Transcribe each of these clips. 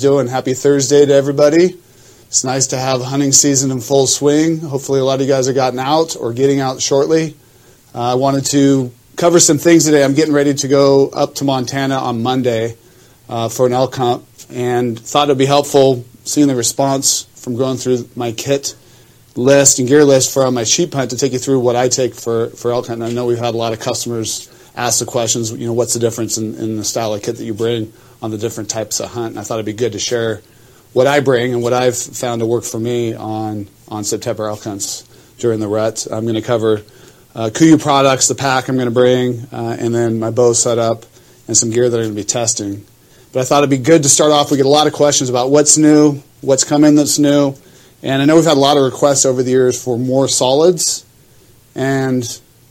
doing. Happy Thursday to everybody. It's nice to have hunting season in full swing. Hopefully, a lot of you guys have gotten out or getting out shortly. Uh, I wanted to cover some things today. I'm getting ready to go up to Montana on Monday uh, for an elk hunt and thought it would be helpful seeing the response from going through my kit list and gear list for my sheep hunt to take you through what I take for, for elk hunt. I know we've had a lot of customers ask the questions, you know, what's the difference in, in the style of kit that you bring on the different types of hunt. And I thought it'd be good to share what I bring and what I've found to work for me on, on September elk hunts during the rut. I'm going to cover uh, KUIU products, the pack I'm going to bring, uh, and then my bow setup and some gear that I'm going to be testing. But I thought it'd be good to start off. We get a lot of questions about what's new, what's coming that's new, and I know we've had a lot of requests over the years for more solids, and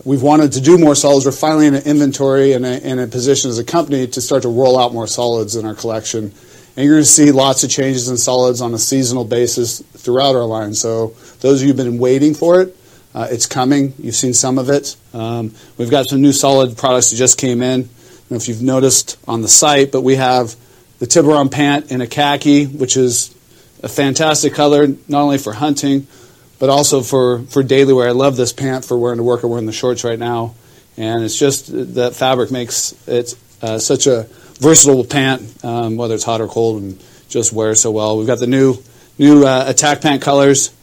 we've wanted to do more solids. We're finally in an inventory and a, in a position as a company to start to roll out more solids in our collection and you're going to see lots of changes in solids on a seasonal basis throughout our line. So those of you who've been waiting for it, uh, it's coming. You've seen some of it. Um, we've got some new solid products that just came in. If you've noticed on the site, but we have the Tiburon pant in a khaki, which is a fantastic color, not only for hunting, but also for, for daily wear. I love this pant for wearing to work. I'm wearing the shorts right now. And it's just that fabric makes it uh, such a versatile pant, um, whether it's hot or cold, and just wears so well. We've got the new new uh, attack pant colors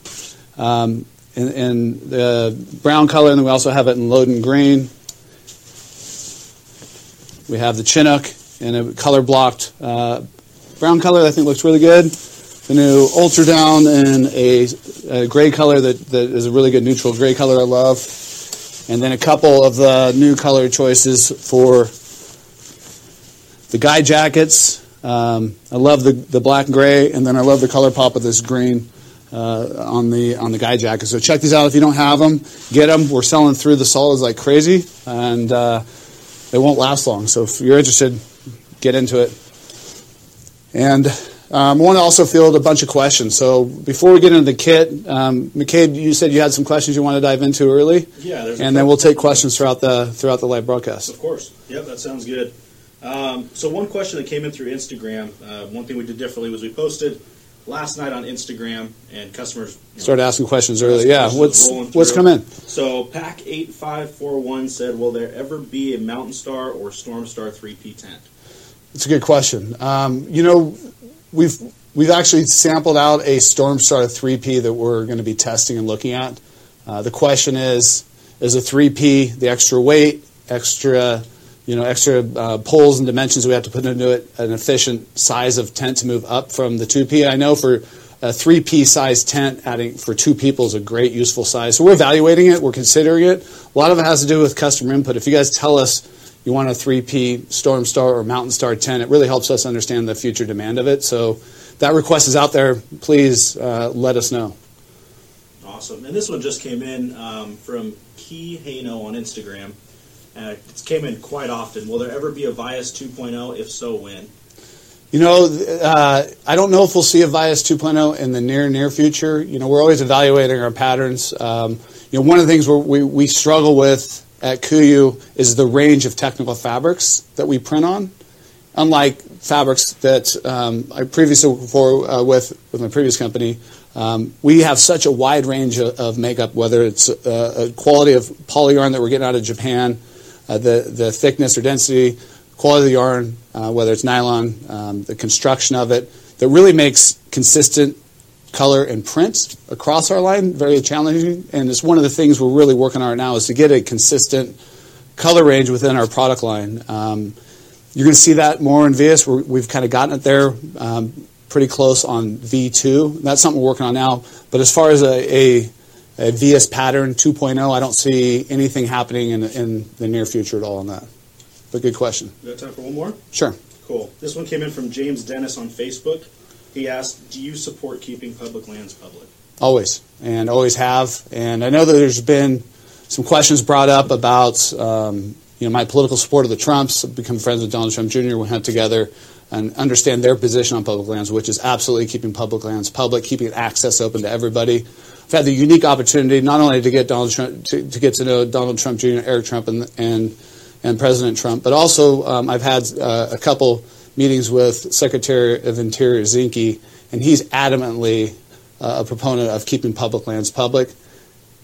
um, in, in, the brown color, and then we also have it in Loden green. We have the Chinook in a color blocked uh, brown color. that I think looks really good. The new Ultra Down in a, a, gray color that, that is a really good neutral gray color I love. And then a couple of the new color choices for the guide jackets. Um, I love the, the black and gray, and then I love the color pop of this green uh, on the on the guide jacket. So check these out if you don't have them. Get them. We're selling through the solids like crazy, and uh, they won't last long. So if you're interested, get into it. And um, I want to also field a bunch of questions. So before we get into the kit, um, McCabe, you said you had some questions you want to dive into early. Yeah, and then we'll take questions throughout the throughout the live broadcast. Of course. Yep, that sounds good. Um, so one question that came in through Instagram, uh, one thing we did differently was we posted last night on Instagram, and customers you know, started asking questions early. Yeah, what's what's come in? So Pack eight five four one said, "Will there ever be a Mountain Star or Storm Star three P tent?" It's a good question. Um, you know, we've we've actually sampled out a Storm Star three P that we're going to be testing and looking at. Uh, the question is, is a three P the extra weight, extra you know, extra uh, poles and dimensions we have to put into it, an efficient size of tent to move up from the 2P. I know for a 3P size tent, adding for two people is a great useful size. So we're evaluating it, we're considering it. A lot of it has to do with customer input. If you guys tell us you want a 3P Storm Star or Mountain Star tent, it really helps us understand the future demand of it. So that request is out there. Please uh, let us know. Awesome. And this one just came in um, from Key Hano on Instagram. Uh, it came in quite often. Will there ever be a Vias 2.0? If so, when? You know, uh, I don't know if we'll see a Vias 2.0 in the near near future. You know, we're always evaluating our patterns. Um, you know, one of the things we we struggle with at KUIU is the range of technical fabrics that we print on. Unlike fabrics that um, I previously before uh, with with my previous company, um, we have such a wide range of, of makeup, whether it's uh, a quality of poly yarn that we're getting out of Japan uh, the, the thickness or density, quality of the yarn, uh, whether it's nylon, um, the construction of it, that really makes consistent color and print across our line very challenging. And it's one of the things we're really working on right now is to get a consistent color range within our product line. Um, you're going to see that more in Vias. we have kind of gotten it there um, pretty close on V2. That's something we're working on now. But as far as a, a a Vias pattern 2.0. I don't see anything happening in, in the near future at all on that. But good question. You got time for one more? Sure. Cool. This one came in from James Dennis on Facebook. He asked, "Do you support keeping public lands public?" Always, and always have. And I know that there's been some questions brought up about um, you know my political support of the Trumps. I've become friends with Donald Trump Jr. We hunt together and understand their position on public lands, which is absolutely keeping public lands public, keeping access open to everybody. I've had the unique opportunity not only to get Donald Trump, to, to get to know Donald Trump Jr., Eric Trump, and and, and President Trump, but also um, I've had uh, a couple meetings with Secretary of Interior Zinke, and he's adamantly uh, a proponent of keeping public lands public.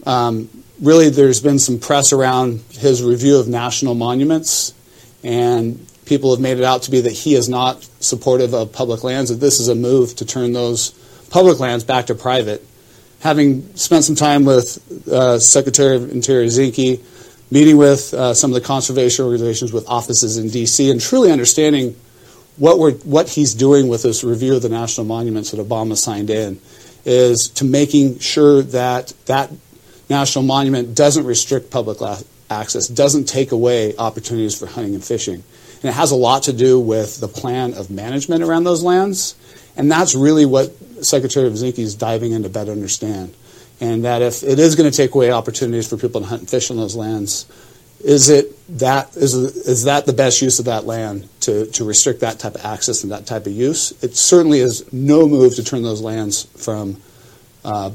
Um, really, there's been some press around his review of national monuments, and people have made it out to be that he is not supportive of public lands, that this is a move to turn those public lands back to private. Having spent some time with uh, Secretary of Interior Zinke, meeting with uh, some of the conservation organizations with offices in D.C., and truly understanding what, we're, what he's doing with this review of the national monuments that Obama signed in is to making sure that that national monument doesn't restrict public access, doesn't take away opportunities for hunting and fishing. And it has a lot to do with the plan of management around those lands. And that's really what Secretary Zinke is diving in to better understand. And that if it is going to take away opportunities for people to hunt and fish on those lands, is it that is, is that the best use of that land to, to restrict that type of access and that type of use? It certainly is no move to turn those lands from uh,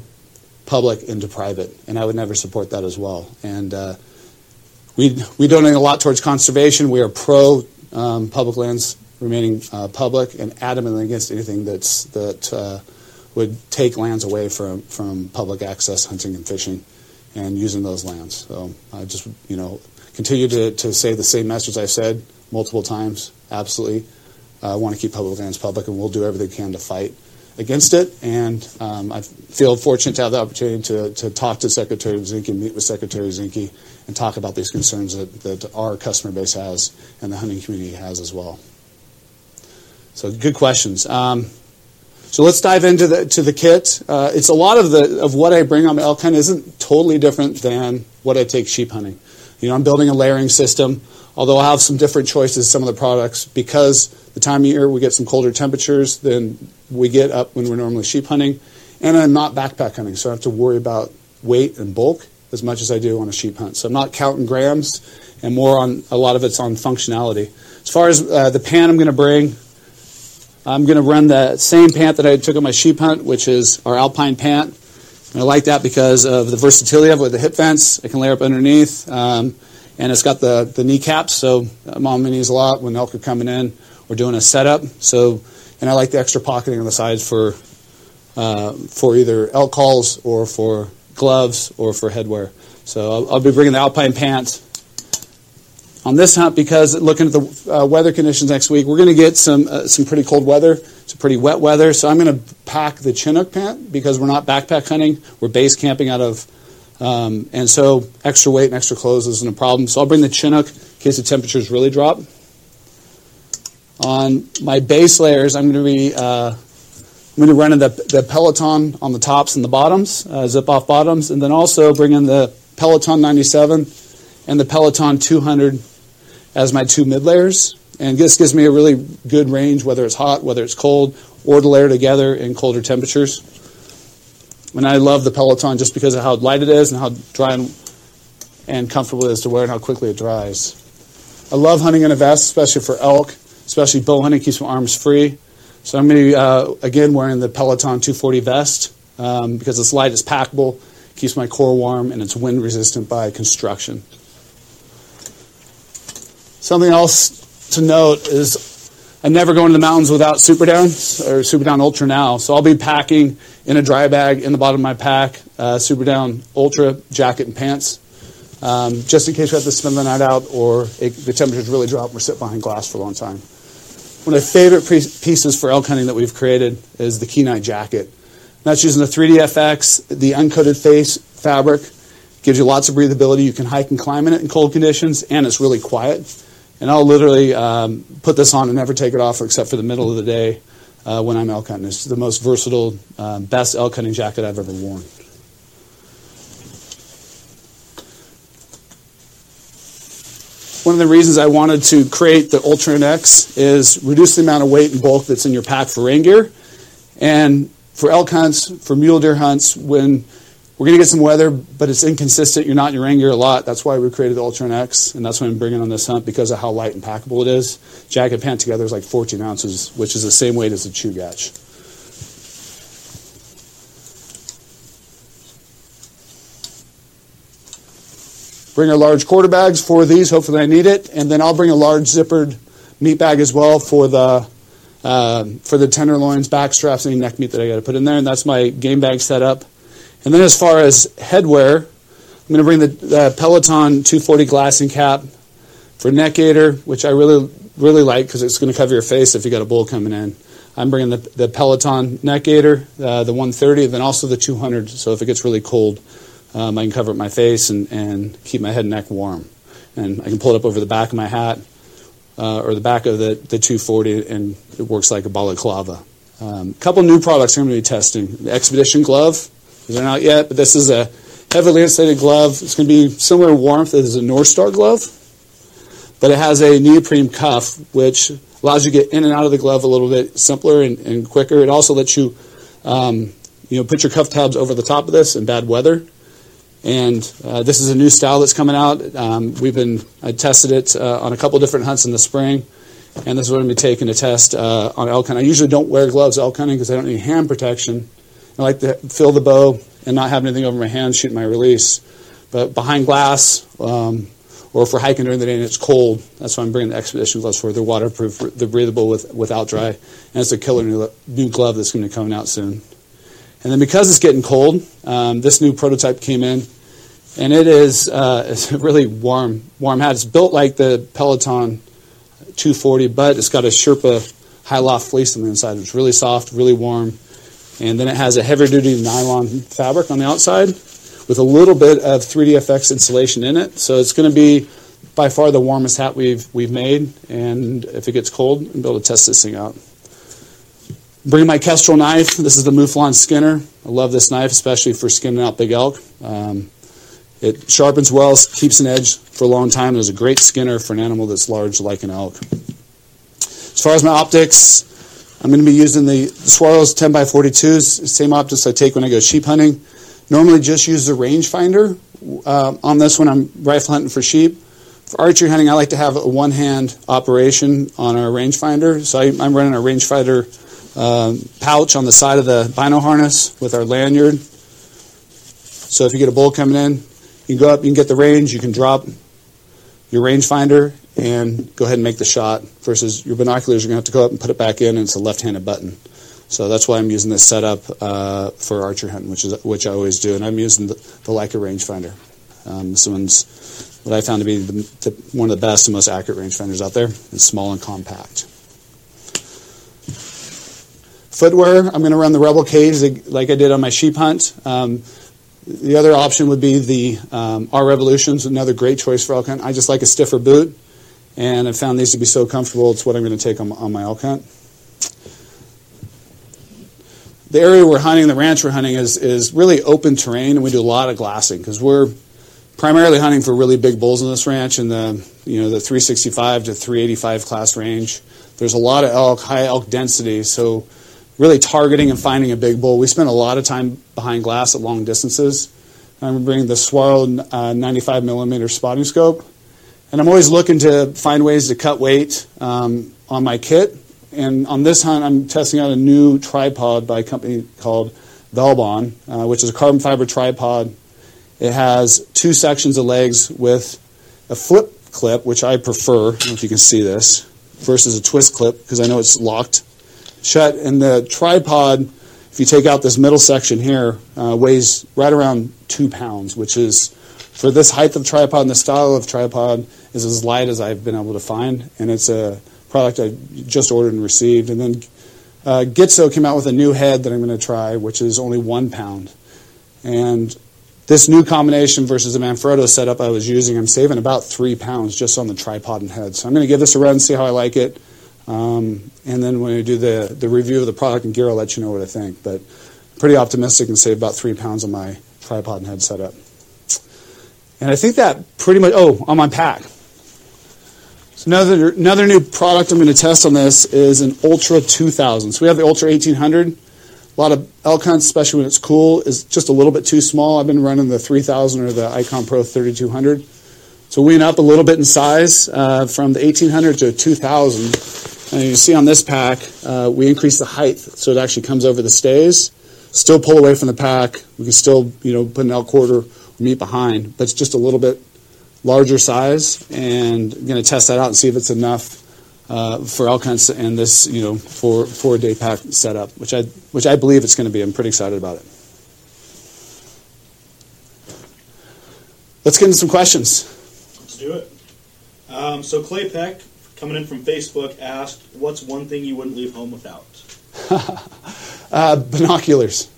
public into private, and I would never support that as well. And uh, we we donate a lot towards conservation. We are pro um, public lands remaining uh, public and adamantly against anything that's that uh, would take lands away from from public access hunting and fishing and using those lands. So I just you know continue to, to say the same message I've said multiple times. Absolutely, I want to keep public lands public, and we'll do everything we can to fight against it. And um, I feel fortunate to have the opportunity to, to talk to Secretary Zinke, and meet with Secretary Zinke, and talk about these concerns that, that our customer base has and the hunting community has as well. So good questions. Um, so let's dive into the to the kit. Uh, it's a lot of the of what I bring on elk hunt isn't totally different than what I take sheep hunting. You know, I'm building a layering system. Although I'll have some different choices, some of the products because the time of year we get some colder temperatures than we get up when we're normally sheep hunting, and I'm not backpack hunting, so I have to worry about weight and bulk as much as I do on a sheep hunt. So I'm not counting grams, and more on a lot of it's on functionality. As far as uh, the pan I'm going to bring, I'm going to run the same pant that I took on my sheep hunt, which is our Alpine pant. And I like that because of the versatility of it with the hip vents. I can layer up underneath. Um, and it's got the, the kneecaps, so I'm on minis a lot when elk are coming in. We're doing a setup, so and I like the extra pocketing on the sides for uh, for either elk calls or for gloves or for headwear. So I'll, I'll be bringing the alpine pants on this hunt because looking at the uh, weather conditions next week, we're going to get some uh, some pretty cold weather, some pretty wet weather. So I'm going to pack the Chinook pant because we're not backpack hunting. We're base camping out of um, and so extra weight and extra clothes isn't a problem. So I'll bring the Chinook in case the temperatures really drop. On my base layers, I'm going to be uh, I'm going to run in the, the Peloton on the tops and the bottoms, uh, zip off bottoms, and then also bring in the Peloton 97 and the Peloton 200 as my two mid layers. And this gives me a really good range, whether it's hot, whether it's cold, or to layer together in colder temperatures. And I love the Peloton just because of how light it is and how dry and, and comfortable it is to wear and how quickly it dries. I love hunting in a vest, especially for elk, especially bow hunting, keeps my arms free. So I'm going to be, uh, again, wearing the Peloton 240 vest um, because it's light, it's packable, keeps my core warm, and it's wind resistant by construction. Something else to note is I never go into the mountains without Super Down or Super Down Ultra now. So I'll be packing in a dry bag in the bottom of my pack, uh, Super Down Ultra jacket and pants, um, just in case we have to spend the night out or it, the temperatures really drop and we're sitting behind glass for a long time. One of my favorite pre- pieces for elk hunting that we've created is the Kenai jacket. That's using the 3D FX, the uncoated face fabric. Gives you lots of breathability. You can hike and climb in it in cold conditions, and it's really quiet. And I'll literally um, put this on and never take it off except for the middle of the day uh, when I'm elk hunting. It's the most versatile, um, best elk hunting jacket I've ever worn. One of the reasons I wanted to create the Ultra NX is reduce the amount of weight and bulk that's in your pack for rain gear. And for elk hunts, for mule deer hunts, when we're going to get some weather, but it's inconsistent. You're not in your rain gear a lot. That's why we created the Ultra X, and that's what I'm bringing on this hunt because of how light and packable it is. Jacket and pant together is like 14 ounces, which is the same weight as a Chugach. Bring our large quarter bags for these. Hopefully, I need it, and then I'll bring a large zippered meat bag as well for the uh, for the tenderloins, back straps, any neck meat that I got to put in there, and that's my game bag setup. And then as far as headwear, I'm going to bring the, Peloton 240 glassing cap for neck gaiter, which I really really like because it's going to cover your face if you got a bull coming in. I'm bringing the, the Peloton neck gaiter, uh, the 130, then also the 200. So if it gets really cold, um, I can cover up my face and, and keep my head and neck warm. And I can pull it up over the back of my hat uh, or the back of the, the 240, and it works like a balaclava. A um, couple new products I'm going to be testing. The Expedition glove. They're not yet, but this is a heavily insulated glove. It's going to be similar warmth as a North Star glove, but it has a neoprene cuff, which allows you to get in and out of the glove a little bit simpler and, and quicker. It also lets you, um, you know, put your cuff tabs over the top of this in bad weather. And uh, this is a new style that's coming out. Um, we've been I tested it uh, on a couple different hunts in the spring, and this is what I'm going to be taking a test uh, on elk hunting. I usually don't wear gloves elk hunting because I don't need hand protection. I like to fill the bow and not have anything over my hands shooting my release. But behind glass, um, or if we're hiking during the day and it's cold, that's why I'm bringing the expedition gloves for. They're waterproof, they're breathable with, without dry, and it's a killer new, new glove that's going to be coming out soon. And then because it's getting cold, um, this new prototype came in, and it is uh, it's a really warm warm hat. It's built like the Peloton 240, but it's got a Sherpa high loft fleece on the inside. It's really soft, really warm, and then it has a heavier duty nylon fabric on the outside with a little bit of 3DFX insulation in it. So it's going to be by far the warmest hat we've we've made. And if it gets cold, I'll be able to test this thing out. Bring my Kestrel knife. This is the Mouflon Skinner. I love this knife, especially for skinning out big elk. Um, it sharpens well, keeps an edge for a long time. It's a great skinner for an animal that's large like an elk. As far as my optics, I'm going to be using the, Swarovski 10 by 42s, same optics I take when I go sheep hunting. Normally just use the rangefinder. Uh, on this one, I'm rifle hunting for sheep. For archery hunting, I like to have a one-hand operation on our rangefinder. So I, am running a rangefinder uh, pouch on the side of the bino harness with our lanyard. So if you get a bull coming in, you can go up, you can get the range, you can drop your rangefinder and go ahead and make the shot. Versus your binoculars, you're going to have to go up and put it back in, and it's a left-handed button. So that's why I'm using this setup uh, for archer hunting, which is which I always do, and I'm using the, the Leica rangefinder. Um, this one's what I found to be the, the, one of the best and most accurate rangefinders out there. It's small and compact. Footwear, I'm going to run the Rebel Cage like I did on my sheep hunt. Um, the other option would be the um, R Revolutions, another great choice for elk hunt. I just like a stiffer boot, and I found these to be so comfortable. It's what I'm going to take on, on my elk hunt the area we're hunting, the ranch we're hunting, is, is really open terrain, and we do a lot of glassing because we're primarily hunting for really big bulls in this ranch in the you know the 365 to 385 class range. There's a lot of elk, high elk density, so really targeting and finding a big bull. We spend a lot of time behind glass at long distances. I'm bringing the Swaro uh, 95 millimeter spotting scope, and I'm always looking to find ways to cut weight um, on my kit and on this hunt, I'm testing out a new tripod by a company called Velbon, uh, which is a carbon fiber tripod. It has two sections of legs with a flip clip, which I prefer. I don't know if you can see this, versus a twist clip because I know it's locked shut. And the tripod, if you take out this middle section here, uh, weighs right around two pounds, which is for this height of tripod and the style of tripod is as light as I've been able to find, and it's a product I just ordered and received. And then uh, Gitzo came out with a new head that I'm going to try, which is only one pound. And this new combination versus the Manfrotto setup I was using, I'm saving about three pounds just on the tripod and head. So I'm going to give this a run, see how I like it. Um, and then when I do the, the review of the product and gear, I'll let you know what I think. But pretty optimistic and save about three pounds on my tripod and head setup. And I think that pretty much, oh, on my pack. So another, another new product I'm going to test on this is an Ultra 2000. So we have the Ultra 1800. A lot of elk hunts, especially when it's cool, is just a little bit too small. I've been running the 3000 or the Icon Pro 3200. So we went up a little bit in size uh, from the 1800 to 2000. And you see on this pack, uh, we increased the height so it actually comes over the stays. Still pull away from the pack. We can still, you know, put an elk quarter meat behind, but it's just a little bit larger size, and I'm going to test that out and see if it's enough uh, for elk hunts and this, you know, four four day pack setup, which I which I believe it's going to be. I'm pretty excited about it. Let's get into some questions. Let's do it. Um, so Clay Peck, coming in from Facebook, asked, "What's one thing you wouldn't leave home without?" uh, binoculars,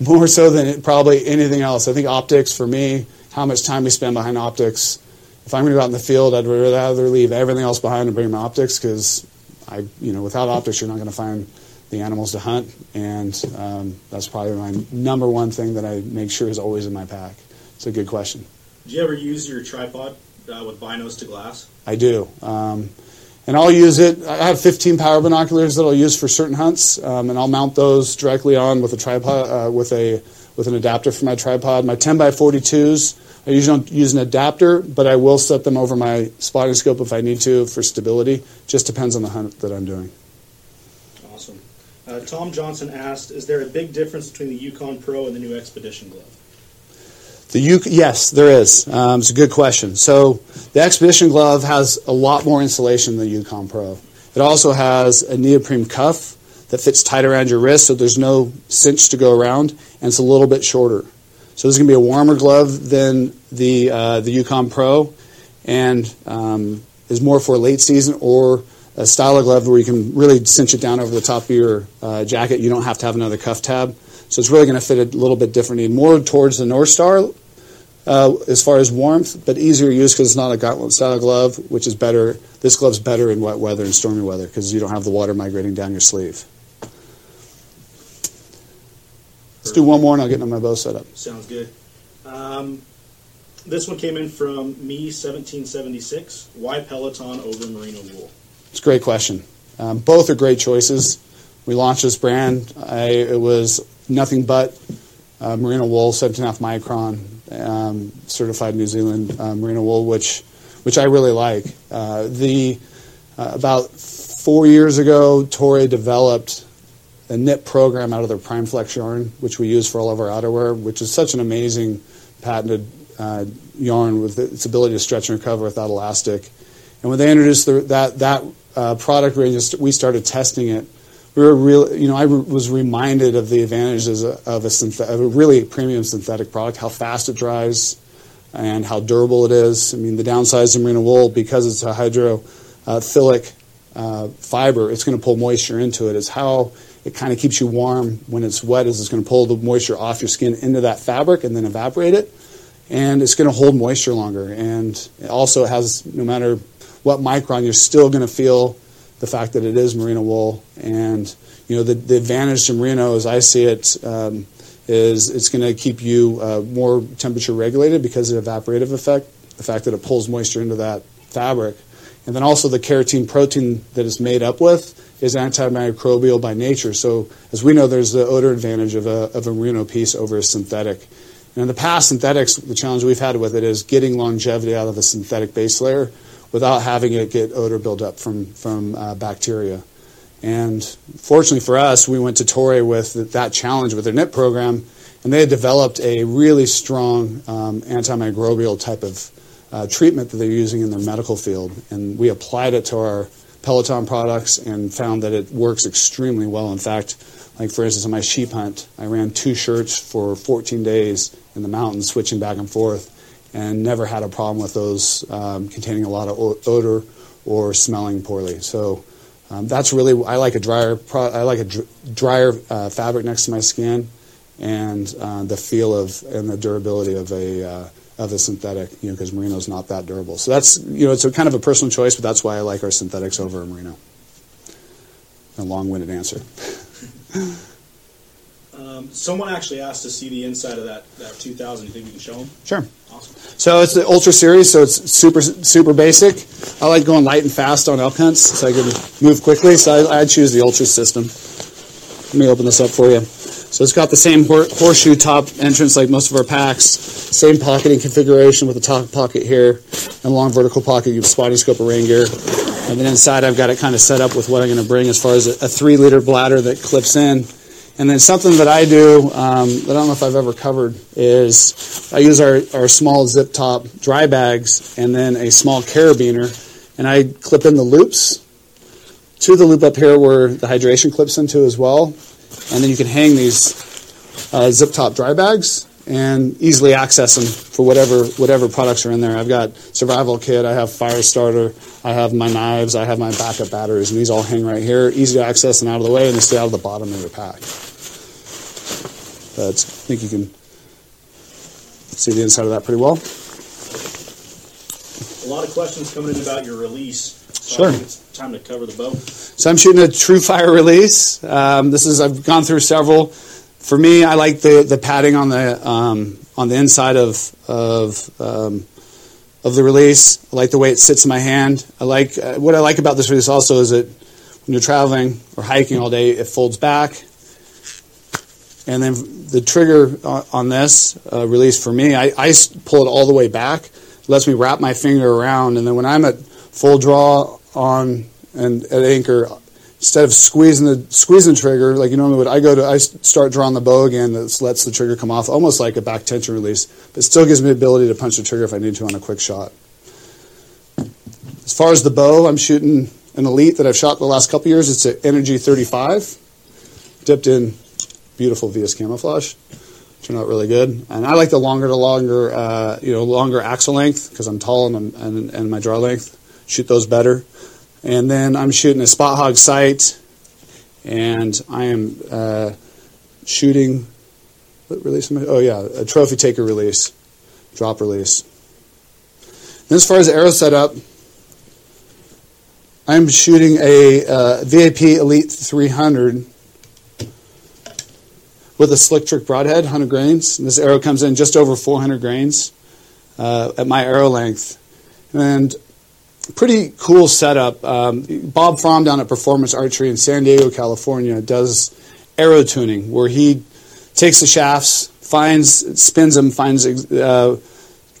more so than probably anything else. I think optics for me, how much time we spend behind optics. If I'm going to go out in the field, I'd rather leave everything else behind and bring my optics because I, you know, without optics, you're not going to find the animals to hunt, and um, that's probably my number one thing that I make sure is always in my pack. It's a good question. Do you ever use your tripod uh, with binos to glass? I do. Um, and I'll use it. I have 15 power binoculars that I'll use for certain hunts, um, and I'll mount those directly on with a tripod uh, with a with an adapter for my tripod. My 10 by 42s, I usually don't use an adapter, but I will set them over my spotting scope if I need to for stability. Just depends on the hunt that I'm doing. Awesome. Uh, Tom Johnson asked, "Is there a big difference between the Yukon Pro and the new Expedition glove?" The U- yes, there is. Um, it's a good question. So the Expedition glove has a lot more insulation than the Yukon Pro. It also has a neoprene cuff that fits tight around your wrist, so there's no cinch to go around, and it's a little bit shorter. So this is going to be a warmer glove than the uh, the Yukon Pro, and um, is more for late season or a style of glove where you can really cinch it down over the top of your uh, jacket. You don't have to have another cuff tab. So it's really going to fit a little bit differently, more towards the North Star uh, as far as warmth, but easier use because it's not a gauntlet style glove, which is better. This glove's better in wet weather and stormy weather because you don't have the water migrating down your sleeve. Let's do one more and I'll get into my bow setup. Sounds good. Um, this one came in from me, 1776. Why Peloton over Merino wool? It's a great question. Um, both are great choices. We launched this brand. I, it was nothing but uh, merino wool, 17.5 micron, um, certified New Zealand uh, merino wool, which which I really like. Uh, the uh, about four years ago, Toray developed a knit program out of their Prime Flex yarn, which we use for all of our outerwear, which is such an amazing patented uh, yarn with its ability to stretch and recover without elastic. And when they introduced the, that that uh, product range, we started testing it we were real, you know, I was reminded of the advantages of a, of a really premium synthetic product, how fast it dries, and how durable it is. I mean, the downsides of merino wool because it's a hydrophilic uh, fiber, it's going to pull moisture into it. Is how it kind of keeps you warm when it's wet. Is it's going to pull the moisture off your skin into that fabric and then evaporate it, and it's going to hold moisture longer. And it also, has no matter what micron, you're still going to feel the fact that it is merino wool. And you know the, the advantage to merino, as I see it, um, is it's going to keep you uh, more temperature regulated because of the evaporative effect, the fact that it pulls moisture into that fabric, and then also the keratin protein that it's made up with is antimicrobial by nature. So as we know, there's the odor advantage of a, of a merino piece over a synthetic. And in the past, synthetics, the challenge we've had with it is getting longevity out of the synthetic base layer without having it get odor buildup from, from uh, bacteria. And fortunately for us, we went to Toray with that challenge with their knit program, and they had developed a really strong um, antimicrobial type of uh, treatment that they're using in their medical field. And we applied it to our Peloton products and found that it works extremely well. In fact, like for instance, on my sheep hunt, I ran two shirts for 14 days in the mountains, switching back and forth and never had a problem with those um, containing a lot of odor or smelling poorly. So um, that's really I like a drier pro- I like a dr- drier uh, fabric next to my skin, and uh, the feel of and the durability of a uh, of a synthetic. You know, because merino is not that durable. So that's you know it's a kind of a personal choice, but that's why I like our synthetics over a merino. A long-winded answer. Um, someone actually asked to see the inside of that, that 2000. You think we can show them? Sure. Awesome. So it's the Ultra Series, so it's super super basic. I like going light and fast on elk hunts, so I can move quickly. So I, I choose the Ultra system. Let me open this up for you. So it's got the same horseshoe top entrance like most of our packs. Same pocketing configuration with the top pocket here and long vertical pocket. You have spotting scope or rain gear. And then inside I've got it kind of set up with what I'm going to bring as far as a, a three liter bladder that clips in and then something that I do um, that I don't know if I've ever covered is I use our, our small zip top dry bags and then a small carabiner, and I clip in the loops to the loop up here where the hydration clips into as well. And then you can hang these uh, zip top dry bags and easily access them for whatever whatever products are in there. I've got survival kit, I have fire starter, I have my knives, I have my backup batteries, and these all hang right here, easy to access and out of the way, and they stay out of the bottom of your pack. But I think you can see the inside of that pretty well. A lot of questions coming in about your release. So Sure. I think it's time to cover the bow. So I'm shooting a TruFire release. Um, this is I've gone through several. For me, I like the, the padding on the um, on the inside of of um, of the release. I like the way it sits in my hand. I like uh, what I like about this release also is that when you're traveling or hiking all day, it folds back. And then the trigger on, this uh, release for me, I pull it all the way back. Lets me wrap my finger around, and then when I'm at full draw on and at anchor, instead of squeezing the squeezing the trigger like you normally would, I go to I start drawing the bow again. That lets the trigger come off, almost like a back tension release, but still gives me the ability to punch the trigger if I need to on a quick shot. As far as the bow, I'm shooting an elite that I've shot the last couple years. It's an Energy 35, dipped in beautiful VS camouflage. Turned out really good, and I like the longer to longer, uh, you know, longer axle length because I'm tall and, I'm, and and my draw length. Shoot those better, and then I'm shooting a Spot Hogg sight, and I am uh, shooting. What release? Oh yeah, a trophy taker release, drop release. And as far as arrow setup, I'm shooting a uh, VAP Elite 300 with a slick trick broadhead, 100 grains. And this arrow comes in just over 400 grains uh, at my arrow length. And pretty cool setup. Um, Bob Fromm down at Performance Archery in San Diego, California, does arrow tuning where he takes the shafts, finds, spins them, finds uh,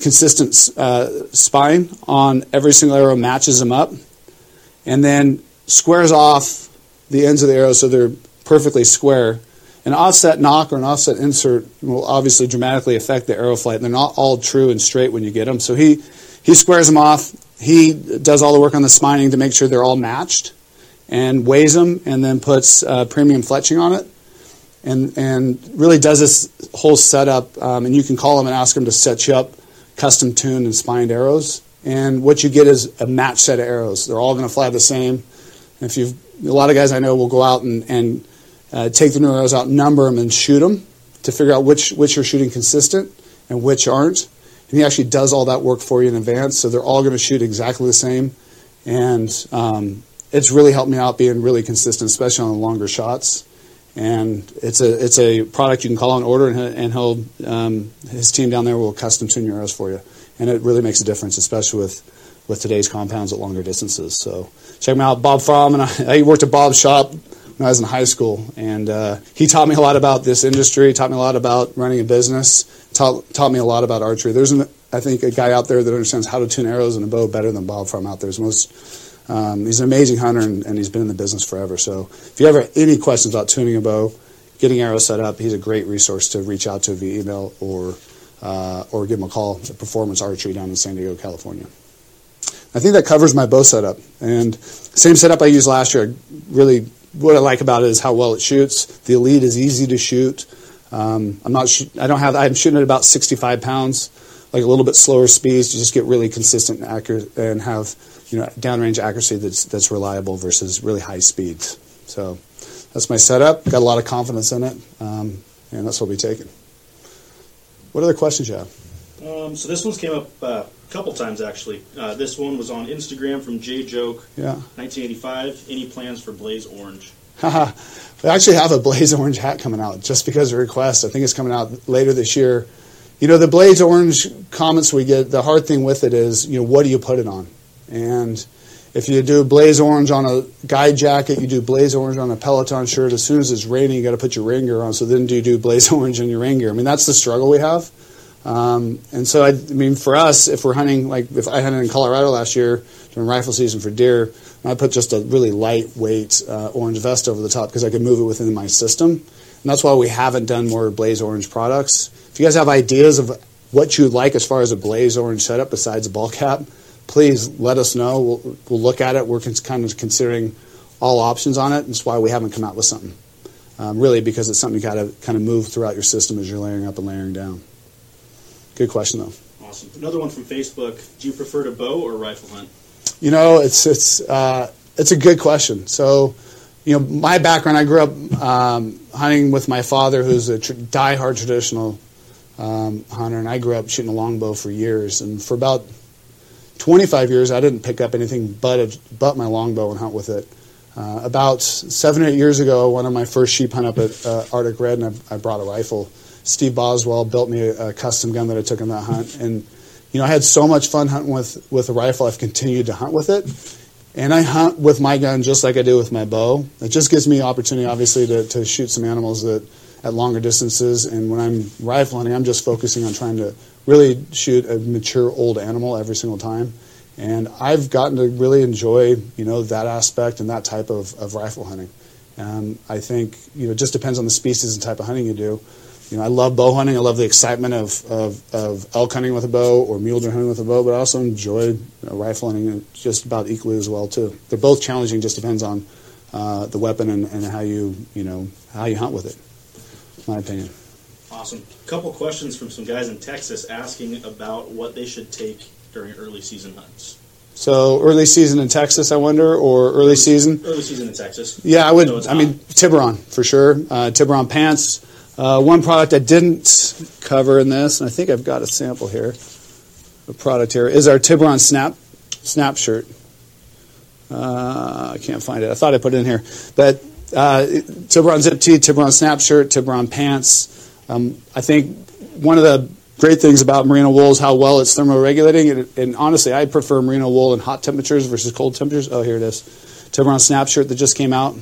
consistent uh, spine on every single arrow, matches them up, and then squares off the ends of the arrow so they're perfectly square. An offset knock or an offset insert will obviously dramatically affect the arrow flight. They're not all true and straight when you get them. So he, he squares them off. He does all the work on the spining to make sure they're all matched and weighs them and then puts uh, premium fletching on it and, and really does this whole setup. Um, and you can call him and ask him to set you up custom tuned and spined arrows. And what you get is a matched set of arrows. They're all going to fly the same. If you've, a lot of guys I know will go out and, and uh, take the new arrows out, number them, and shoot them to figure out which which are shooting consistent and which aren't. And he actually does all that work for you in advance, so they're all going to shoot exactly the same. And um, it's really helped me out being really consistent, especially on the longer shots. And it's a it's a product you can call on order, and he'll um, his team down there will custom tune your arrows for you, and it really makes a difference, especially with with today's compounds at longer distances. So check him out, Bob Fromm, and I, I worked at Bob's shop when I was in high school, and uh, he taught me a lot about this industry, taught me a lot about running a business, taught taught me a lot about archery. There's an, I think a guy out there that understands how to tune arrows and a bow better than Bob Fromm out there. He's most um, he's an amazing hunter, and, and he's been in the business forever. So if you ever have any questions about tuning a bow, getting arrows set up, he's a great resource to reach out to via email or uh, or give him a call at Performance Archery down in San Diego, California. I think that covers my bow setup. And same setup I used last year. I really, what I like about it is how well it shoots. The Elite is easy to shoot. Um, I'm not. Sh- I don't have. I'm shooting at about 65 pounds, like a little bit slower speeds to just get really consistent and accurate and have you know downrange accuracy that's that's reliable versus really high speeds. So that's my setup. Got a lot of confidence in it, um, and that's what we'll be taking. What other questions you have? Um, so this one's came up uh, couple times actually. Uh, this one was on Instagram from J Joke, Yeah. 1985. Any plans for Blaze Orange? Haha. we actually have a Blaze Orange hat coming out just because of request. I think it's coming out later this year. You know, the Blaze Orange comments we get, the hard thing with it is, you know, what do you put it on? And if you do Blaze Orange on a guide jacket, you do Blaze Orange on a Peloton shirt, as soon as it's raining, you got to put your rain gear on. So then do you do Blaze Orange in your rain gear? I mean, that's the struggle we have. Um, and so, I, I mean, for us, if we're hunting, like if I hunted in Colorado last year during rifle season for deer, I put just a really lightweight uh, orange vest over the top because I could move it within my system. And that's why we haven't done more Blaze Orange products. If you guys have ideas of what you'd like as far as a Blaze Orange setup besides a ball cap, please let us know. We'll, we'll look at it. We're kind of considering all options on it. That's why we haven't come out with something. Um, really, because it's something you got to kind of move throughout your system as you're layering up and layering down. Good question, though. Awesome. Another one from Facebook. Do you prefer to bow or rifle hunt? You know, it's it's uh, it's a good question. So, you know, my background, I grew up um, hunting with my father, who's a tr- die-hard traditional um, hunter, and I grew up shooting a longbow for years. And for about 25 years, I didn't pick up anything but a, but my longbow and hunt with it. Uh, about seven or eight years ago, one of my first sheep hunt up at uh, Arctic Red, and I, I, brought a rifle. Steve Boswell built me a, a, custom gun that I took on that hunt, and you know I had so much fun hunting with with a rifle. I've continued to hunt with it, and I hunt with my gun just like I do with my bow. It just gives me opportunity, obviously, to, to shoot some animals that at longer distances. And when I'm rifle hunting, I'm just focusing on trying to really shoot a mature old animal every single time. And I've gotten to really enjoy, you know, that aspect and that type of, of rifle hunting. Um, I think, you know, it just depends on the species and type of hunting you do. You know, I love bow hunting. I love the excitement of, of, of elk hunting with a bow or mule deer hunting with a bow, but I also enjoy you know, rifle hunting just about equally as well too. They're both challenging. Just depends on uh, the weapon and, and how you you know how you hunt with it. My opinion. Awesome. A couple questions from some guys in Texas asking about what they should take during early season hunts. So early season in Texas, I wonder, or early season? Early season in Texas. Yeah, I would. I mean, Tiburon for sure. Uh, Tiburon pants. Uh, one product I didn't cover in this, and I think I've got a sample here. A product here is our Tiburon Snap Snap shirt. Uh, I can't find it. I thought I put it in here, but uh, Tiburon zip tee, Tiburon snap shirt, Tiburon pants. Um, I think one of the great things about merino wool is how well it's thermoregulating. And, and honestly, I prefer merino wool in hot temperatures versus cold temperatures. Oh, here it is. Tiburon snap shirt that just came out.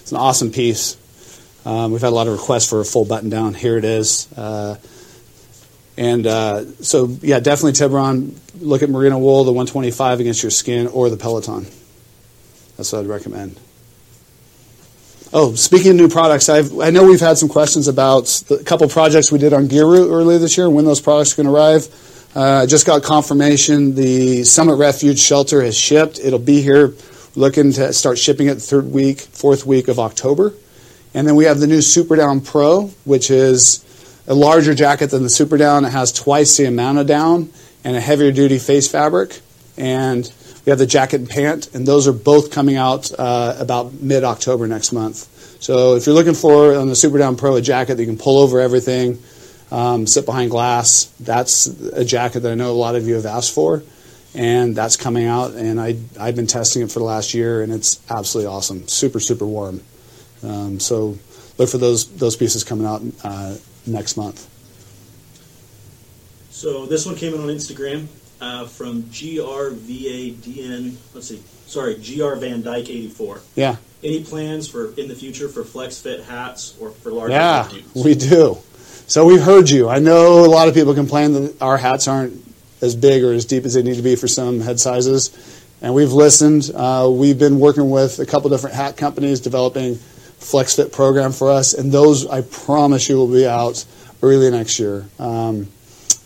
It's an awesome piece. Um, we've had a lot of requests for a full button down. Here it is. Uh, and uh, so, yeah, definitely Tiburon. Look at merino wool, the 125 against your skin, or the Peloton. That's what I'd recommend. Oh, speaking of new products, I've, i know we've had some questions about the couple projects we did on GearRoot earlier this year, and when those products are going to arrive. Uh, I just got confirmation the Summit Refuge shelter has shipped. It'll be here. Looking to start shipping it the third week, fourth week of October. And then we have the new Super Down Pro, which is a larger jacket than the Super Down. It has twice the amount of down and a heavier duty face fabric. And we have the jacket and pant, and those are both coming out uh, about mid October next month. So if you're looking for on the Super Down Pro a jacket that you can pull over everything, um, sit behind glass, that's a jacket that I know a lot of you have asked for, and that's coming out. And I I've been testing it for the last year, and it's absolutely awesome, super super warm. Um, so look for those those pieces coming out uh, next month. So this one came in on Instagram uh, from GRVADN. Let's see. Sorry, GR Van Dyke 84. Yeah. Any plans for in the future for flex fit hats or for larger Yeah, we do. So we've heard you. I know a lot of people complain that our hats aren't as big or as deep as they need to be for some head sizes. And we've listened. Uh, we've been working with a couple different hat companies developing flex fit program for us, and those I promise you will be out early next year. Um,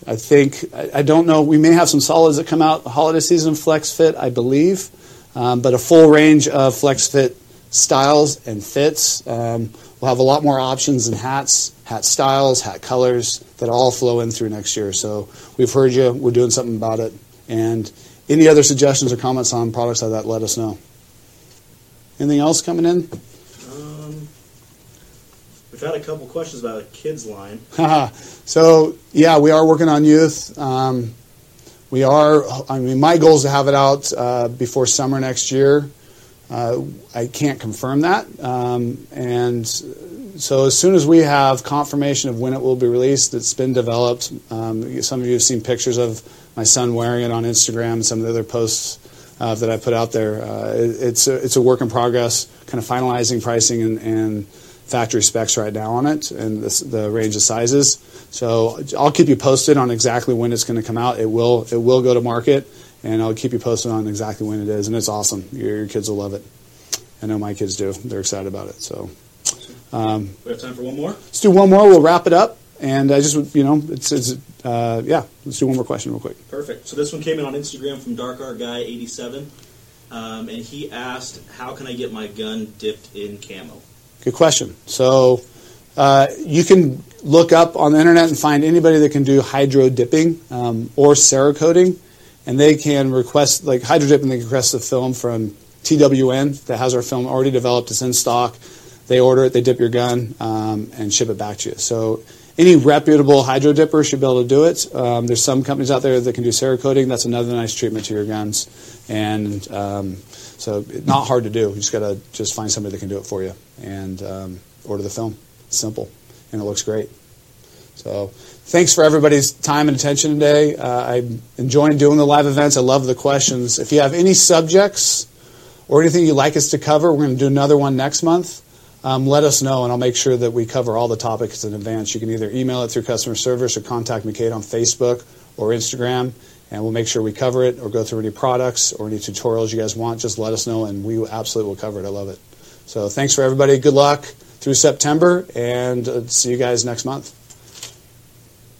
I think I, I, don't know. We may have some solids that come out holiday season flex fit, I believe, um, but a full range of flex fit styles and fits. Um, we'll have a lot more options in hats, hat styles, hat colors that all flow in through next year. So we've heard you. We're doing something about it. And any other suggestions or comments on products like that, let us know. Anything else coming in? Had a couple questions about a kids line. so yeah, we are working on youth. Um, we are. I mean, my goal is to have it out uh, before summer next year. Uh, I can't confirm that, um, and so as soon as we have confirmation of when it will be released, it's been developed. Um, some of you have seen pictures of my son wearing it on Instagram and some of the other posts uh, that I put out there. Uh, it, it's a, it's a work in progress, kind of finalizing pricing and, and factory specs right now on it and the, the, range of sizes. So I'll keep you posted on exactly when it's going to come out. It will it will go to market, and I'll keep you posted on exactly when it is. And it's awesome. Your, your kids will love it. I know my kids do. They're excited about it. So um, we have time for one more. Let's do one more. We'll wrap it up. And I just you know it's, it's uh, yeah. Let's do one more question real quick. Perfect. So this one came in on Instagram from Dark Art Guy eighty seven. um, and he asked, "How can I get my gun dipped in camo?" Good question. So uh, you can look up on the internet and find anybody that can do hydro dipping um, or Cerakoting, and they can request like hydro dipping. They can request a film from TWN that has our film already developed. It's in stock. They order it, they dip your gun, um, and ship it back to you. So any reputable hydro dipper should be able to do it. Um, there's some companies out there that can do Cerakoting. That's another nice treatment to your guns, and um, so not hard to do. You just got to just find somebody that can do it for you and um, order the film. It's simple, and it looks great. So thanks for everybody's time and attention today. Uh, I'm enjoying doing the live events. I love the questions. If you have any subjects or anything you'd like us to cover, we're going to do another one next month. Um, let us know, and I'll make sure that we cover all the topics in advance. You can either email it through customer service or contact me, Kate, on Facebook or Instagram, and we'll make sure we cover it or go through any products or any tutorials you guys want. Just let us know, and we absolutely will cover it. I love it. So thanks for everybody. Good luck through September, and uh, see you guys next month.